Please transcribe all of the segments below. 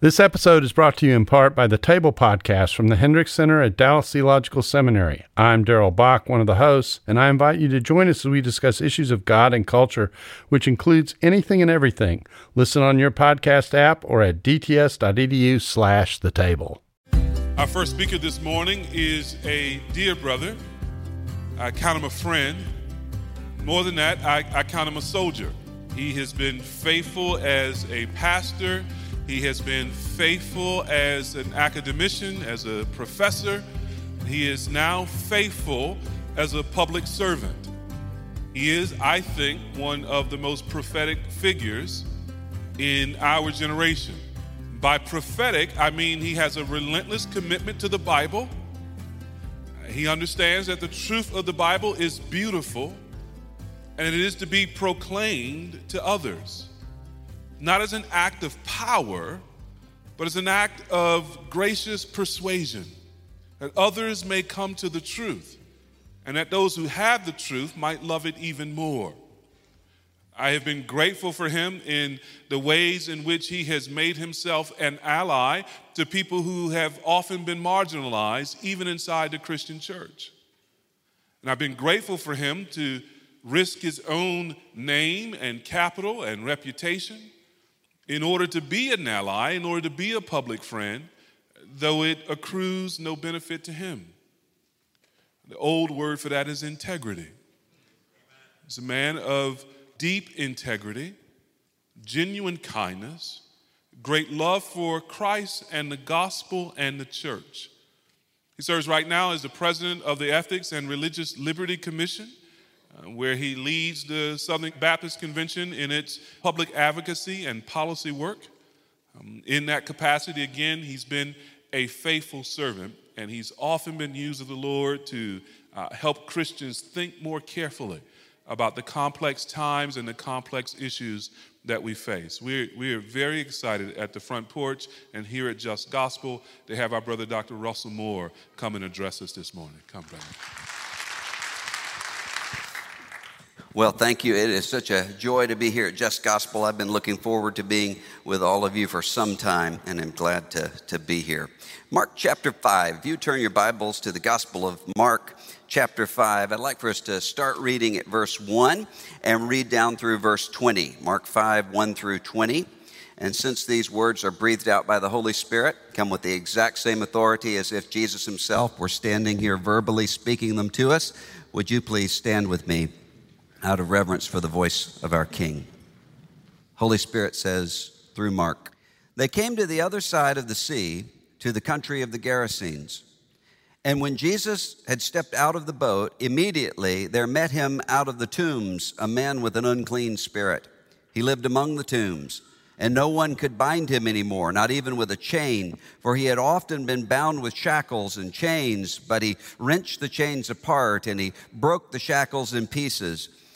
This episode is brought to you in part by the Table Podcast from the Hendricks Center at Dallas Theological Seminary. I'm Darrell Bock, one of the hosts, and I invite you to join us as we discuss issues of God and culture, which includes anything and everything. Listen on your podcast app or at dts.edu slash the table. Our first speaker this morning is a dear brother. I count him a friend. More than that, I, I count him a soldier. He has been faithful as a pastor he has been faithful as an academician, as a professor. He is now faithful as a public servant. He is, I think, one of the most prophetic figures in our generation. By prophetic, I mean he has a relentless commitment to the Bible. He understands that the truth of the Bible is beautiful and it is to be proclaimed to others not as an act of power, but as an act of gracious persuasion, that others may come to the truth, and that those who have the truth might love it even more. I have been grateful for him in the ways in which he has made himself an ally to people who have often been marginalized, even inside the Christian church. And I've been grateful for him to risk his own name and capital and reputation in order to be an ally, in order to be a public friend, though it accrues no benefit to him. The old word for that is integrity. He's a man of deep integrity, genuine kindness, great love for Christ and the gospel and the church. He serves right now as the president of the Ethics and Religious Liberty Commission. Uh, where he leads the Southern Baptist Convention in its public advocacy and policy work. Um, in that capacity, again, he's been a faithful servant, and he's often been used of the Lord to uh, help Christians think more carefully about the complex times and the complex issues that we face. We're, we're very excited at the front porch and here at Just Gospel to have our brother Dr. Russell Moore come and address us this morning. Come, brother. Well, thank you. It is such a joy to be here at Just Gospel. I've been looking forward to being with all of you for some time, and I'm glad to, to be here. Mark chapter 5. If you turn your Bibles to the Gospel of Mark chapter 5, I'd like for us to start reading at verse 1 and read down through verse 20. Mark 5, 1 through 20. And since these words are breathed out by the Holy Spirit, come with the exact same authority as if Jesus himself were standing here verbally speaking them to us, would you please stand with me out of reverence for the voice of our King. Holy Spirit says through Mark, they came to the other side of the sea, to the country of the Gerasenes. And when Jesus had stepped out of the boat, immediately there met him out of the tombs a man with an unclean spirit. He lived among the tombs, and no one could bind him anymore, not even with a chain, for he had often been bound with shackles and chains, but he wrenched the chains apart and he broke the shackles in pieces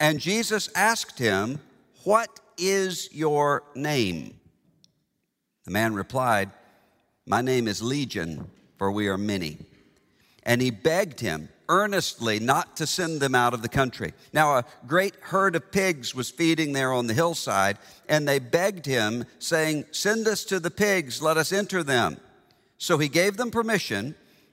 And Jesus asked him, What is your name? The man replied, My name is Legion, for we are many. And he begged him earnestly not to send them out of the country. Now, a great herd of pigs was feeding there on the hillside, and they begged him, saying, Send us to the pigs, let us enter them. So he gave them permission.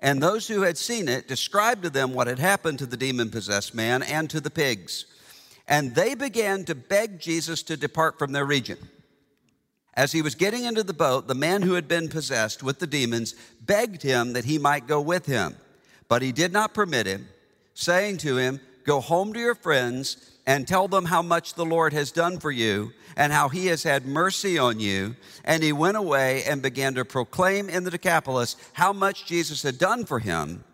And those who had seen it described to them what had happened to the demon possessed man and to the pigs. And they began to beg Jesus to depart from their region. As he was getting into the boat, the man who had been possessed with the demons begged him that he might go with him. But he did not permit him, saying to him, Go home to your friends and tell them how much the Lord has done for you and how he has had mercy on you. And he went away and began to proclaim in the Decapolis how much Jesus had done for him,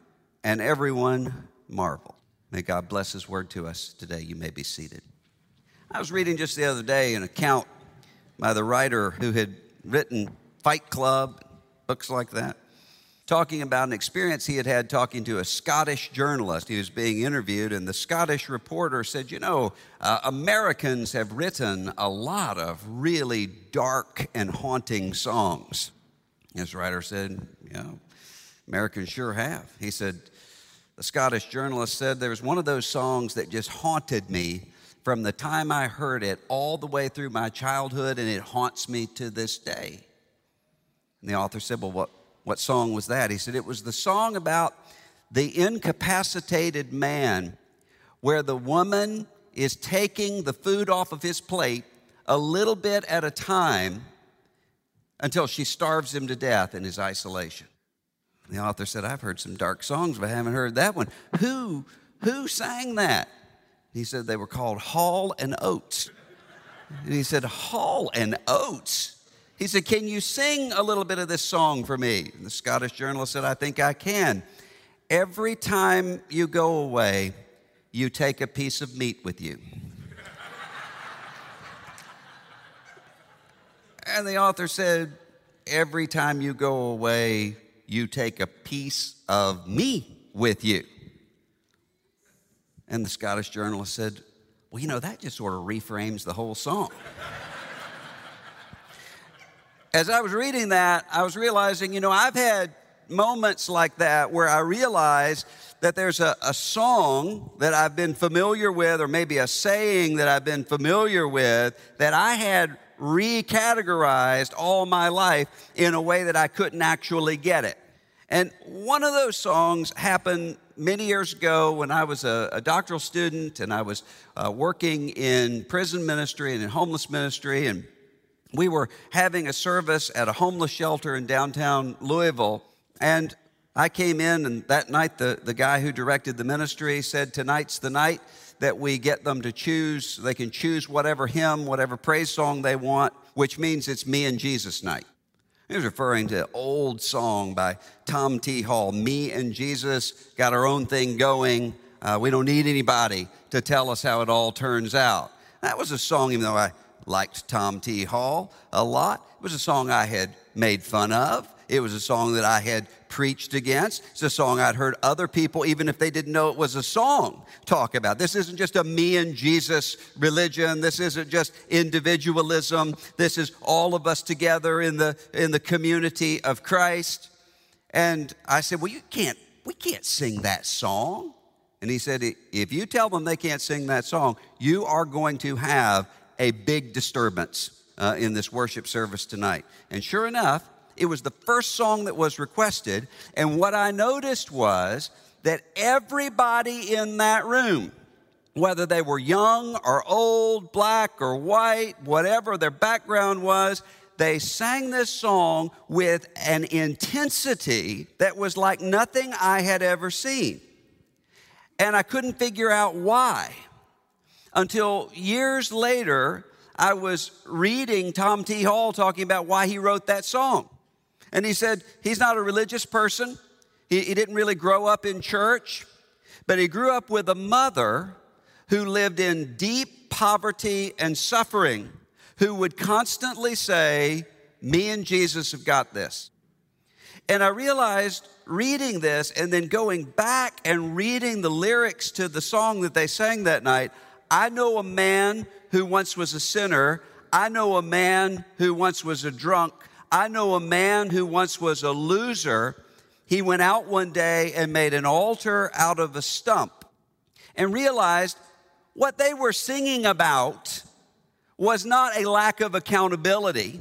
and everyone marveled. May God bless his word to us today. You may be seated. I was reading just the other day an account by the writer who had written Fight Club, books like that, talking about an experience he had had talking to a Scottish journalist. He was being interviewed, and the Scottish reporter said, You know, uh, Americans have written a lot of really dark and haunting songs. His writer said, You know, Americans sure have. He said, The Scottish journalist said, There was one of those songs that just haunted me from the time I heard it all the way through my childhood, and it haunts me to this day. And the author said, Well, what, what song was that? He said, It was the song about the incapacitated man, where the woman is taking the food off of his plate a little bit at a time until she starves him to death in his isolation. The author said, I've heard some dark songs, but I haven't heard that one. Who, who sang that? He said they were called Hall and Oates. And he said, Hall and Oates? He said, Can you sing a little bit of this song for me? And the Scottish journalist said, I think I can. Every time you go away, you take a piece of meat with you. and the author said, Every time you go away, you take a piece of me with you. And the Scottish journalist said, Well, you know, that just sort of reframes the whole song. As I was reading that, I was realizing, you know, I've had moments like that where I realize that there's a, a song that I've been familiar with, or maybe a saying that I've been familiar with, that I had recategorized all my life in a way that I couldn't actually get it. And one of those songs happened many years ago when I was a, a doctoral student and I was uh, working in prison ministry and in homeless ministry. And we were having a service at a homeless shelter in downtown Louisville. And I came in, and that night, the, the guy who directed the ministry said, Tonight's the night that we get them to choose. They can choose whatever hymn, whatever praise song they want, which means it's me and Jesus night. He was referring to an old song by Tom T. Hall, Me and Jesus got our own thing going. Uh, we don't need anybody to tell us how it all turns out. That was a song, even though I liked Tom T. Hall a lot, it was a song I had made fun of. It was a song that I had preached against. It's a song I'd heard other people, even if they didn't know it was a song, talk about. This isn't just a me and Jesus religion. This isn't just individualism. This is all of us together in the, in the community of Christ. And I said, Well, you can't, we can't sing that song. And he said, If you tell them they can't sing that song, you are going to have a big disturbance uh, in this worship service tonight. And sure enough, it was the first song that was requested. And what I noticed was that everybody in that room, whether they were young or old, black or white, whatever their background was, they sang this song with an intensity that was like nothing I had ever seen. And I couldn't figure out why until years later. I was reading Tom T. Hall talking about why he wrote that song. And he said he's not a religious person. He, he, didn't really grow up in church, but he grew up with a mother who lived in deep poverty and suffering, who would constantly say, Me and Jesus have got this. And I realized reading this and then going back and reading the lyrics to the song that they sang that night, I know a man who once was a sinner. I know a man who once was a drunk. I know a man who once was a loser. He went out one day and made an altar out of a stump and realized what they were singing about was not a lack of accountability.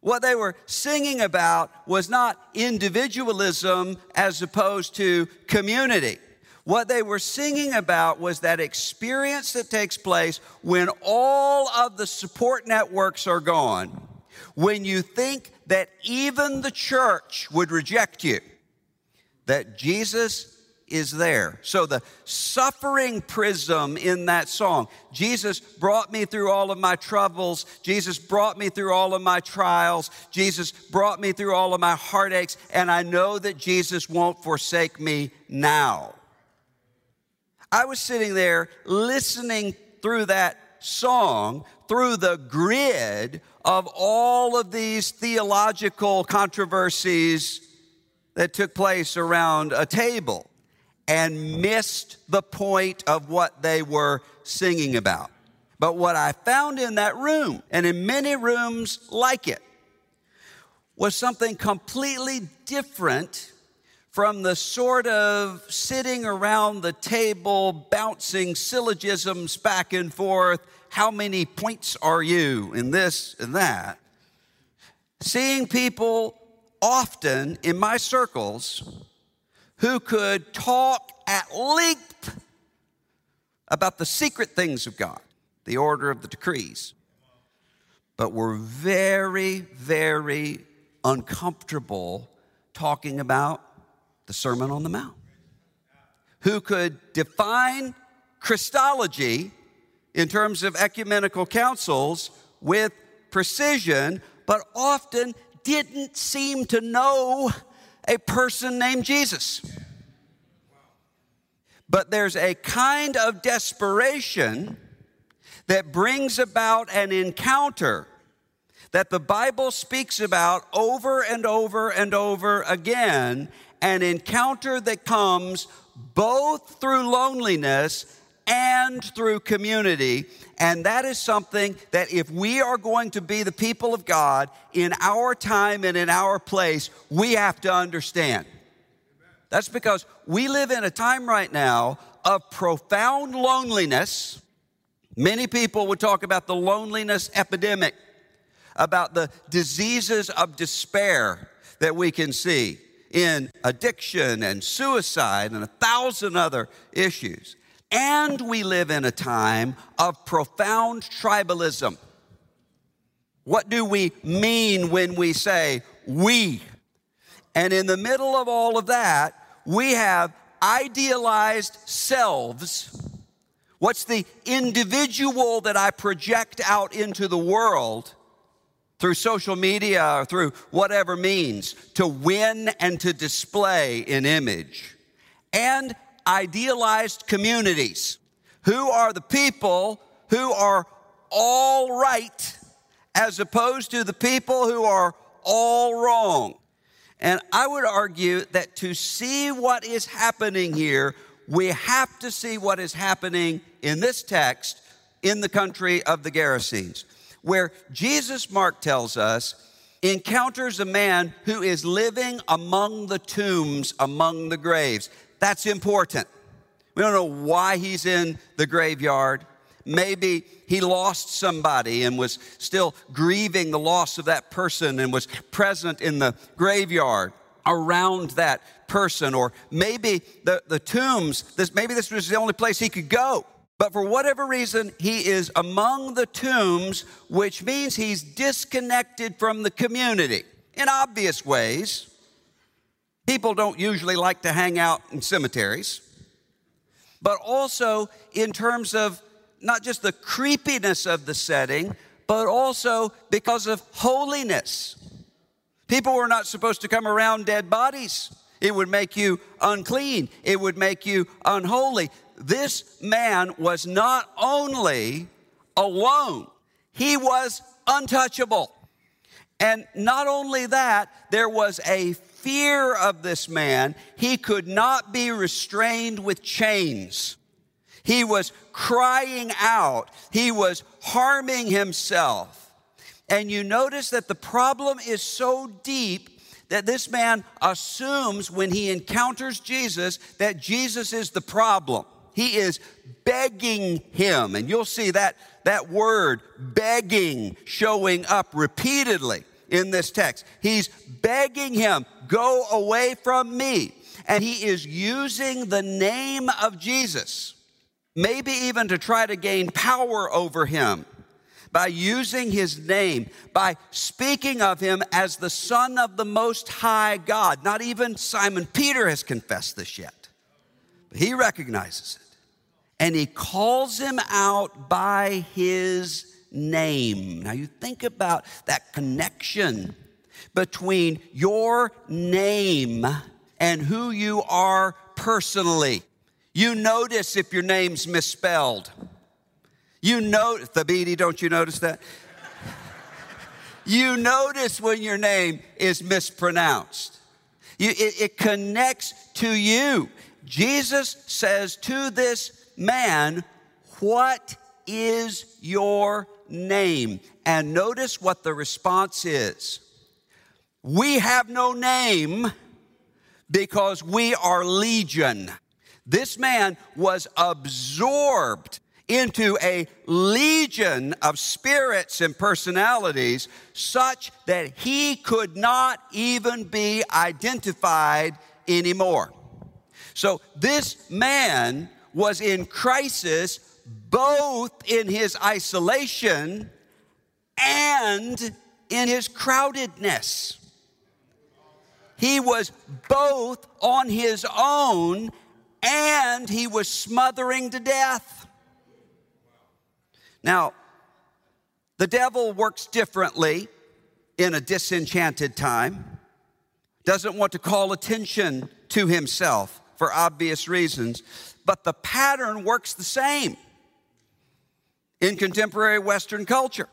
What they were singing about was not individualism as opposed to community. What they were singing about was that experience that takes place when all of the support networks are gone when you think that even the church would reject you, that Jesus is there. So the suffering prism in that song, Jesus brought me through all of my troubles. Jesus brought me through all of my trials. Jesus brought me through all of my heartaches. And I know that Jesus won't forsake me now. I was sitting there listening through that song through the grid of all of these theological controversies that took place around a table and missed the point of what they were singing about. But what I found in that room, and in many rooms like it, was something completely different from the sort of sitting around the table, bouncing syllogisms back and forth. How many points are you in this and that? Seeing people often in my circles who could talk at length about the secret things of God, the order of the decrees, but were very, very uncomfortable talking about the Sermon on the Mount, who could define Christology in terms of ecumenical councils with precision, but often didn't seem to know a person named Jesus. But there's a kind of desperation that brings about an encounter that the Bible speaks about over and over and over again, an encounter that comes both through loneliness and through community. And that is something that if we are going to be the people of God in our time and in our place, we have to understand. That's because we live in a time right now of profound loneliness. Many people would talk about the loneliness epidemic, about the diseases of despair that we can see in addiction and suicide and a thousand other issues. And we live in a time of profound tribalism. What do we mean when we say we? And in the middle of all of that, we have idealized selves. What's the individual that I project out into the world through social media or through whatever means to win and to display an image? And idealized communities. Who are the people who are all right as opposed to the people who are all wrong? And I would argue that to see what is happening here, we have to see what is happening in this text in the country of the Gerasenes, where Jesus, Mark tells us, encounters a man who is living among the tombs, among the graves. That's important. We don't know why he's in the graveyard. Maybe he lost somebody and was still grieving the loss of that person and was present in the graveyard around that person. Or maybe the, the tombs, this, maybe this was the only place he could go. But for whatever reason, he is among the tombs, which means he's disconnected from the community in obvious ways. People don't usually like to hang out in cemeteries, but also in terms of not just the creepiness of the setting, but also because of holiness. People were not supposed to come around dead bodies. It would make you unclean, it would make you unholy. This man was not only alone, he was untouchable. And not only that, there was a fear of this man. He could not be restrained with chains. He was crying out. He was harming himself. And you notice that the problem is so deep that this man assumes when he encounters Jesus that Jesus is the problem. He is begging him. And you'll see that, that word, begging, showing up repeatedly in this text. He's begging him, go away from me. And he is using the name of Jesus, maybe even to try to gain power over him. by using his name, by speaking of him as the Son of the Most High God. Not even Simon Peter has confessed this yet, but he recognizes it. And he calls him out by his name. Now, you think about that connection between your name and who you are personally. You notice if your name's misspelled. You know, Thabiti, don't you notice that? you notice when your name is mispronounced. You, it, it connects to you. Jesus says to this man, What is your name? And notice what the response is. We have no name because we are legion. This man was absorbed into a legion of spirits and personalities such that he could not even be identified anymore. So this man was in crisis both in his isolation and in his crowdedness. He was both on his own and he was smothering to death. Now, the devil works differently in a disenchanted time, doesn't want to call attention to himself for obvious reasons, but the pattern works the same in contemporary Western culture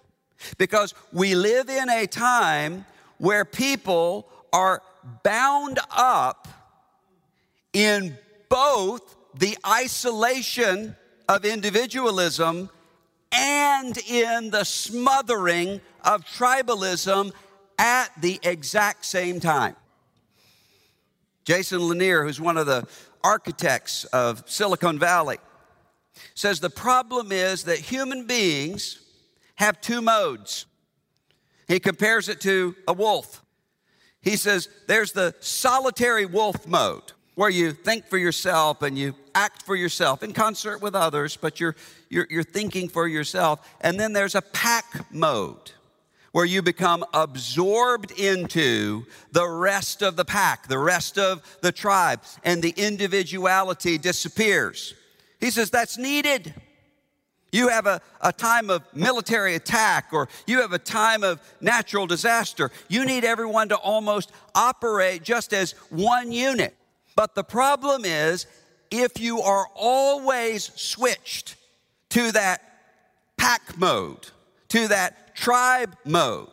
because we live in a time where people are bound up in both the isolation of individualism and in the smothering of tribalism at the exact same time. Jaron Lanier, who's one of the architects of Silicon Valley, says the problem is that human beings have two modes. He compares it to a wolf. He says there's the solitary wolf mode where you think for yourself and you act for yourself in concert with others, but you're, you're, you're thinking for yourself. And then there's a pack mode where you become absorbed into the rest of the pack, the rest of the tribe, and the individuality disappears. He says that's needed. You have a, a time of military attack or you have a time of natural disaster. You need everyone to almost operate just as one unit. But the problem is, if you are always switched to that pack mode, to that tribe mode,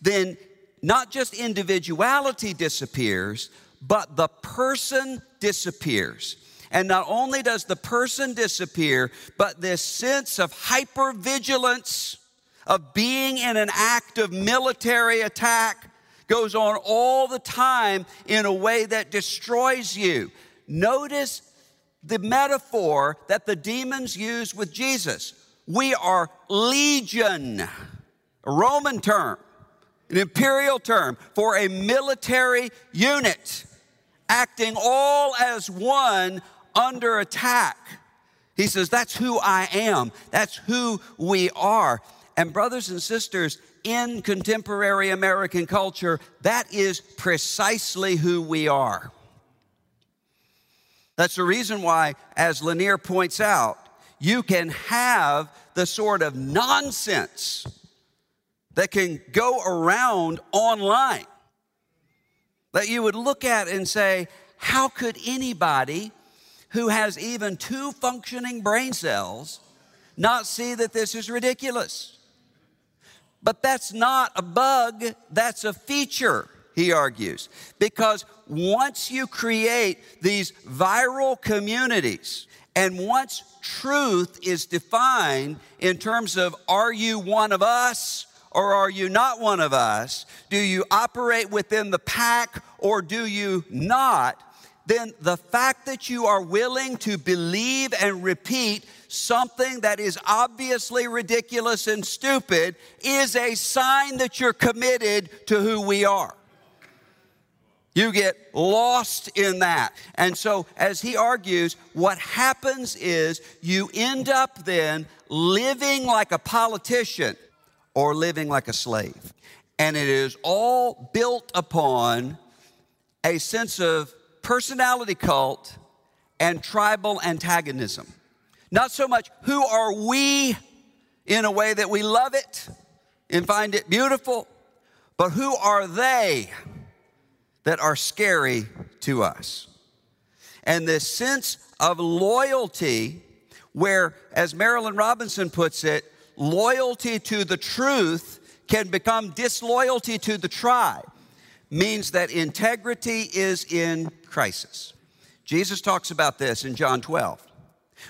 then not just individuality disappears, but the person disappears. And not only does the person disappear, but this sense of hypervigilance, of being in an act of military attack, goes on all the time in a way that destroys you. Notice the metaphor that the demons use with Jesus. We are legion, a Roman term, an imperial term for a military unit acting all as one under attack. He says, That's who I am. That's who we are. And, brothers and sisters, in contemporary American culture, that is precisely who we are. That's the reason why, as Lanier points out, you can have the sort of nonsense that can go around online that you would look at and say, How could anybody who has even two functioning brain cells not see that this is ridiculous? But that's not a bug, that's a feature, he argues. Because once you create these viral communities, and once truth is defined in terms of are you one of us or are you not one of us? Do you operate within the pack or do you not? Then the fact that you are willing to believe and repeat something that is obviously ridiculous and stupid is a sign that you're committed to who we are. You get lost in that. And so, as he argues, what happens is you end up then living like a politician or living like a slave. And it is all built upon a sense of personality cult and tribal antagonism. Not so much who are we in a way that we love it and find it beautiful, but who are they? that are scary to us. And this sense of loyalty, where, as Marilynne Robinson puts it, loyalty to the truth can become disloyalty to the tribe, means that integrity is in crisis. Jesus talks about this in John 12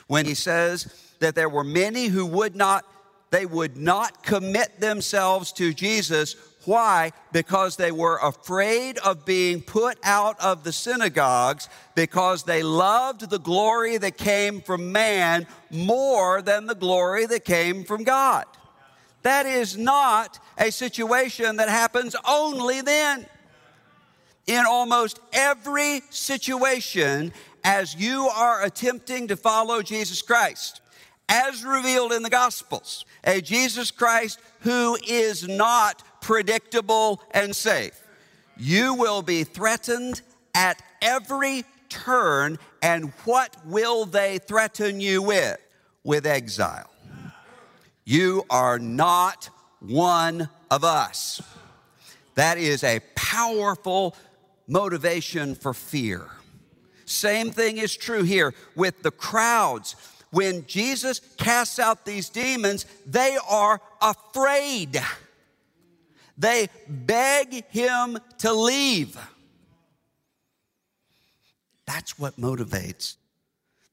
when he says that there were many who would not they would not commit themselves to Jesus why? Because they were afraid of being put out of the synagogues because they loved the glory that came from man more than the glory that came from God. That is not a situation that happens only then. In almost every situation, as you are attempting to follow Jesus Christ, as revealed in the Gospels, a Jesus Christ who is not predictable, and safe. You will be threatened at every turn, and what will they threaten you with? With exile. You are not one of us. That is a powerful motivation for fear. Same thing is true here with the crowds. When Jesus casts out these demons, they are afraid. They beg him to leave. That's what motivates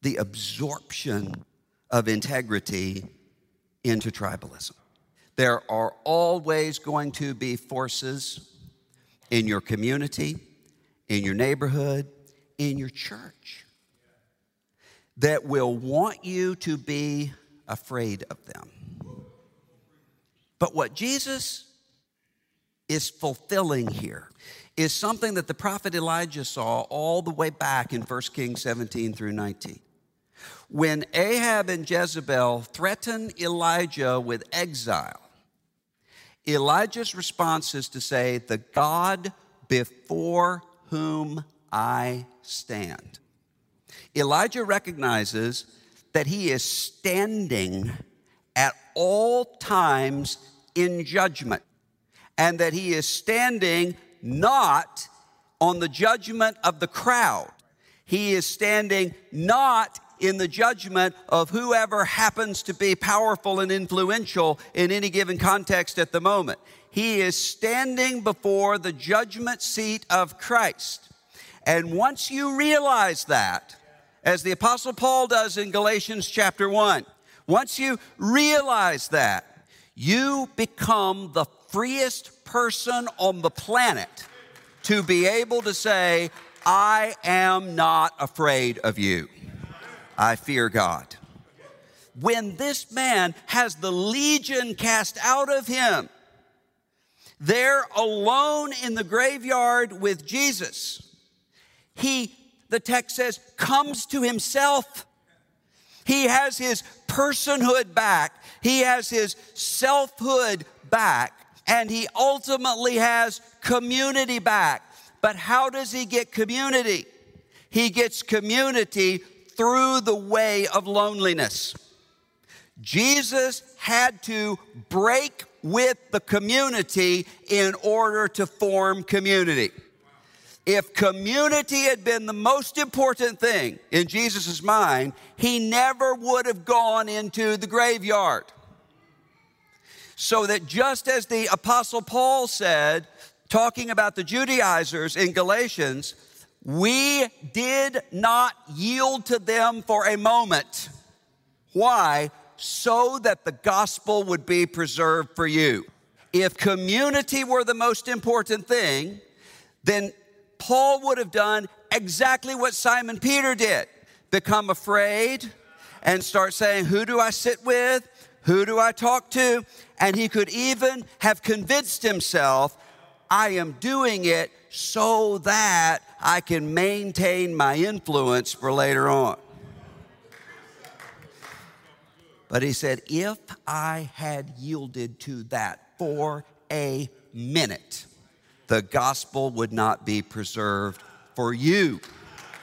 the absorption of integrity into tribalism. There are always going to be forces in your community, in your neighborhood, in your church that will want you to be afraid of them. But what Jesus is fulfilling here is something that the prophet Elijah saw all the way back in 1 Kings 17 through 19. When Ahab and Jezebel threaten Elijah with exile, Elijah's response is to say, The God before whom I stand. Elijah recognizes that he is standing at all times in judgment and that he is standing not on the judgment of the crowd. He is standing not in the judgment of whoever happens to be powerful and influential in any given context at the moment. He is standing before the judgment seat of Christ. And once you realize that, as the Apostle Paul does in Galatians chapter 1, once you realize that, you become the freest person on the planet to be able to say, I am not afraid of you. I fear God. When this man has the legion cast out of him, there alone in the graveyard with Jesus, he, the text says, comes to himself. He has his personhood back. He has his selfhood back and he ultimately has community back. But how does he get community? He gets community through the way of loneliness. Jesus had to break with the community in order to form community. If community had been the most important thing in Jesus' mind, he never would have gone into the graveyard. So that just as the Apostle Paul said, talking about the Judaizers in Galatians, we did not yield to them for a moment. Why? So that the gospel would be preserved for you. If community were the most important thing, then Paul would have done exactly what Simon Peter did become afraid and start saying, Who do I sit with? Who do I talk to? And he could even have convinced himself, I am doing it so that I can maintain my influence for later on. But he said, if I had yielded to that for a minute, the gospel would not be preserved for you,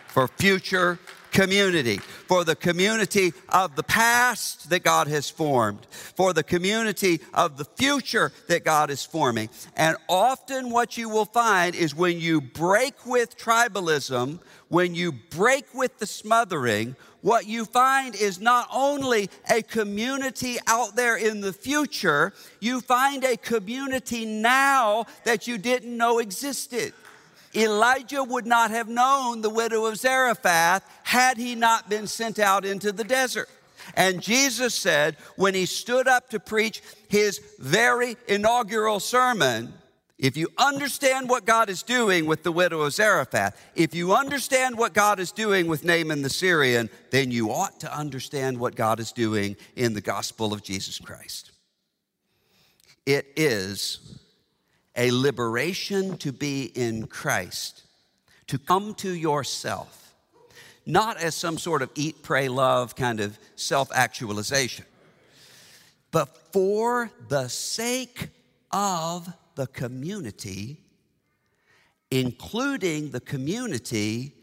for future community, for the community of the past that God has formed, for the community of the future that God is forming. And often what you will find is when you break with tribalism, when you break with the smothering, what you find is not only a community out there in the future, you find a community now that you didn't know existed. Elijah would not have known the widow of Zarephath had he not been sent out into the desert. And Jesus said, when he stood up to preach his very inaugural sermon, if you understand what God is doing with the widow of Zarephath, if you understand what God is doing with Naaman the Syrian, then you ought to understand what God is doing in the gospel of Jesus Christ. It is a liberation to be in Christ, to come to yourself, not as some sort of eat, pray, love kind of self actualization, but for the sake of the community, including the community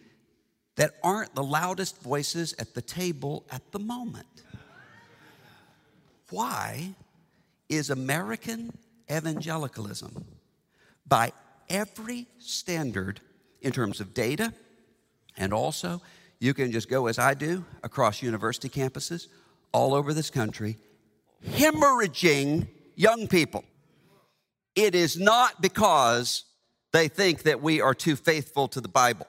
that aren't the loudest voices at the table at the moment. Why is American evangelicalism by every standard in terms of data, and also you can just go as I do across university campuses all over this country, hemorrhaging young people. It is not because they think that we are too faithful to the Bible.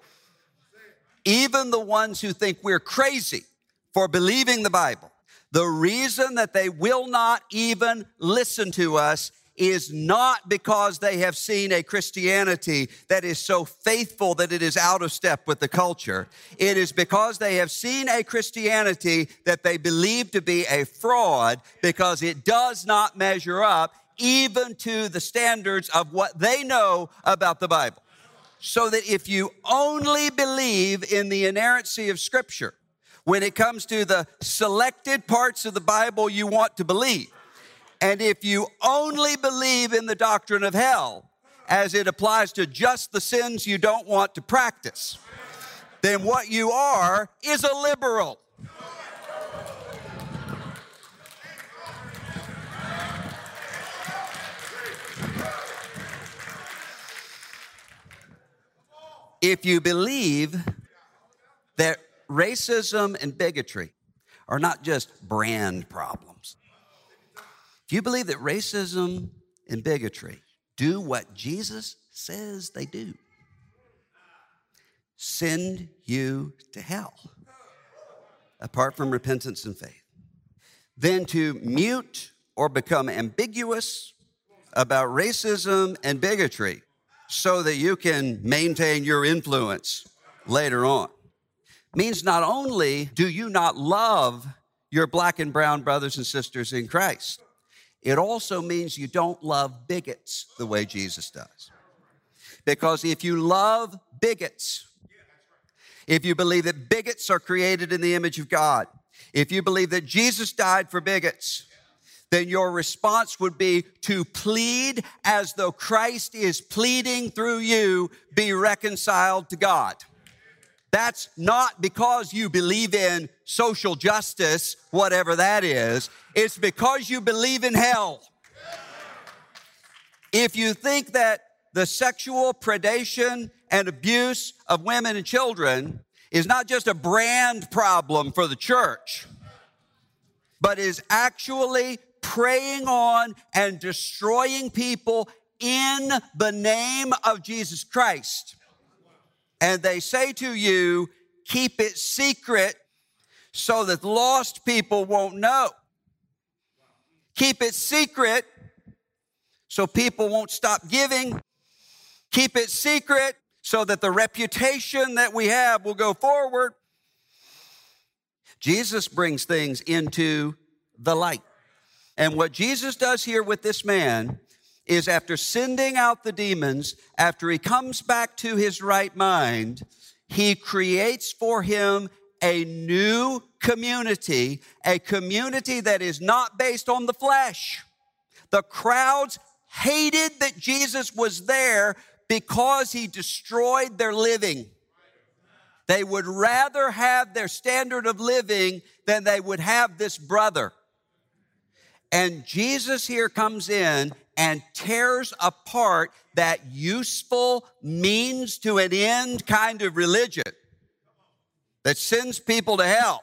Even the ones who think we're crazy for believing the Bible, the reason that they will not even listen to us is not because they have seen a Christianity that is so faithful that it is out of step with the culture. It is because they have seen a Christianity that they believe to be a fraud because it does not measure up even to the standards of what they know about the Bible. So that if you only believe in the inerrancy of Scripture, when it comes to the selected parts of the Bible you want to believe, and if you only believe in the doctrine of hell as it applies to just the sins you don't want to practice, then what you are is a liberal. If you believe that racism and bigotry are not just brand problems, if you believe that racism and bigotry do what Jesus says they do, send you to hell apart from repentance and faith, then to mute or become ambiguous about racism and bigotry so that you can maintain your influence later on. Means not only do you not love your black and brown brothers and sisters in Christ, it also means you don't love bigots the way Jesus does. Because if you love bigots, if you believe that bigots are created in the image of God, if you believe that Jesus died for bigots, then your response would be to plead as though Christ is pleading through you, be reconciled to God. That's not because you believe in social justice, whatever that is. It's because you believe in hell. If you think that the sexual predation and abuse of women and children is not just a brand problem for the church, but is actually preying on and destroying people in the name of Jesus Christ, and they say to you, keep it secret so that lost people won't know. Keep it secret so people won't stop giving. Keep it secret so that the reputation that we have will go forward. Jesus brings things into the light. And what Jesus does here with this man is after sending out the demons, after he comes back to his right mind, he creates for him a new community, a community that is not based on the flesh. The crowds hated that Jesus was there because he destroyed their living. They would rather have their standard of living than they would have this brother. And Jesus here comes in and tears apart that useful means to an end kind of religion that sends people to hell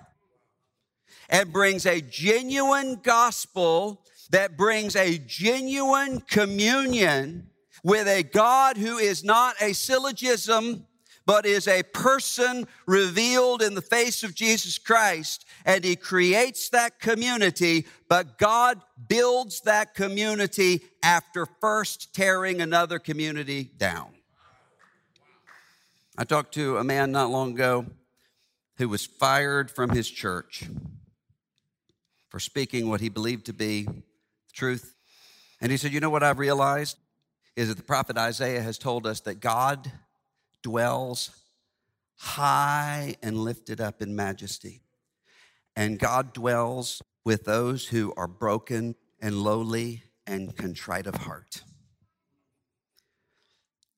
and brings a genuine gospel that brings a genuine communion with a God who is not a syllogism, but is a person revealed in the face of Jesus Christ. And he creates that community, but God builds that community after first tearing another community down. I talked to a man not long ago who was fired from his church for speaking what he believed to be the truth. And he said, You know what I've realized? Is that the prophet Isaiah has told us that God dwells high and lifted up in majesty. And God dwells with those who are broken and lowly and contrite of heart.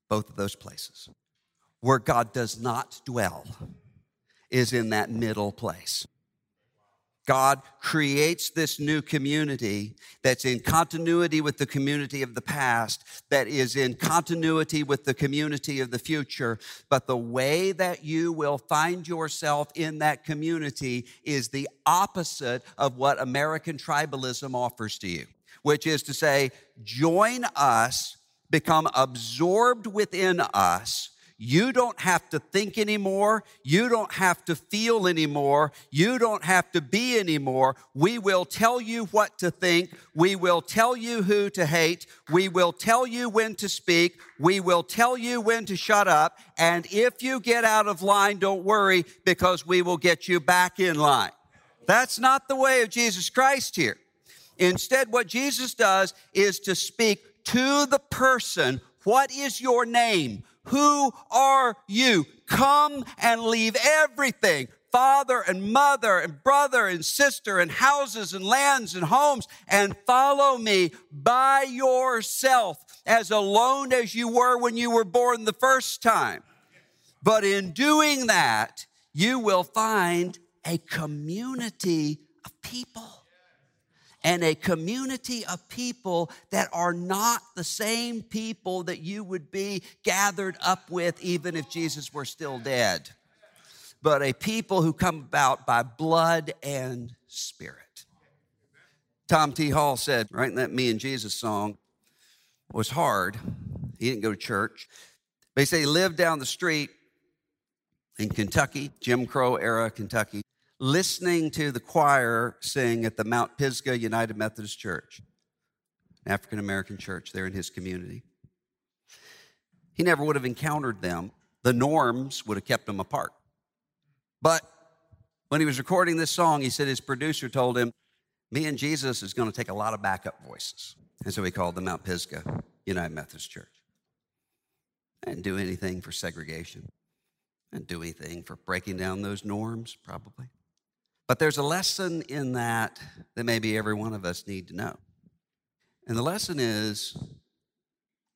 Both of those places. Where God does not dwell is in that middle place. God creates this new community that's in continuity with the community of the past, that is in continuity with the community of the future. But the way that you will find yourself in that community is the opposite of what American tribalism offers to you, which is to say, join us, become absorbed within us you don't have to think anymore. You don't have to feel anymore. You don't have to be anymore. We will tell you what to think. We will tell you who to hate. We will tell you when to speak. We will tell you when to shut up. And if you get out of line, don't worry because we will get you back in line. That's not the way of Jesus Christ here. Instead, what Jesus does is to speak to the person. What is your name? Who are you? Come and leave everything father and mother and brother and sister and houses and lands and homes and follow me by yourself as alone as you were when you were born the first time. But in doing that, you will find a community of people and a community of people that are not the same people that you would be gathered up with even if Jesus were still dead, but a people who come about by blood and spirit. Tom T. Hall said, writing that Me and Jesus song was hard. He didn't go to church. They say he lived down the street in Kentucky, Jim Crow era Kentucky listening to the choir sing at the Mount Pisgah United Methodist Church, African American church there in his community. He never would have encountered them. The norms would have kept them apart. But when he was recording this song, he said his producer told him, Me and Jesus is going to take a lot of backup voices. And so he called the Mount Pisgah United Methodist Church. And do anything for segregation and do anything for breaking down those norms, probably. But there's a lesson in that that maybe every one of us need to know. And the lesson is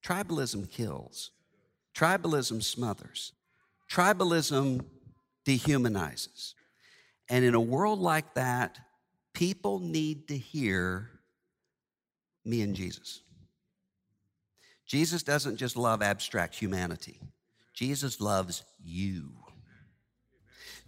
tribalism kills, tribalism smothers, tribalism dehumanizes. And in a world like that, people need to hear me and Jesus. Jesus doesn't just love abstract humanity, Jesus loves you.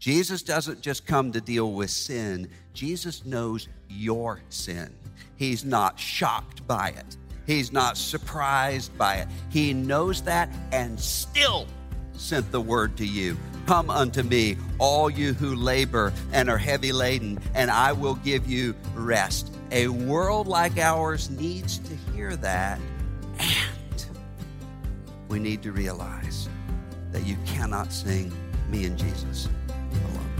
Jesus doesn't just come to deal with sin, Jesus knows your sin. He's not shocked by it, He's not surprised by it. He knows that and still sent the word to you. Come unto me, all you who labor and are heavy laden, and I will give you rest. A world like ours needs to hear that, and we need to realize that you cannot sing me and Jesus alone.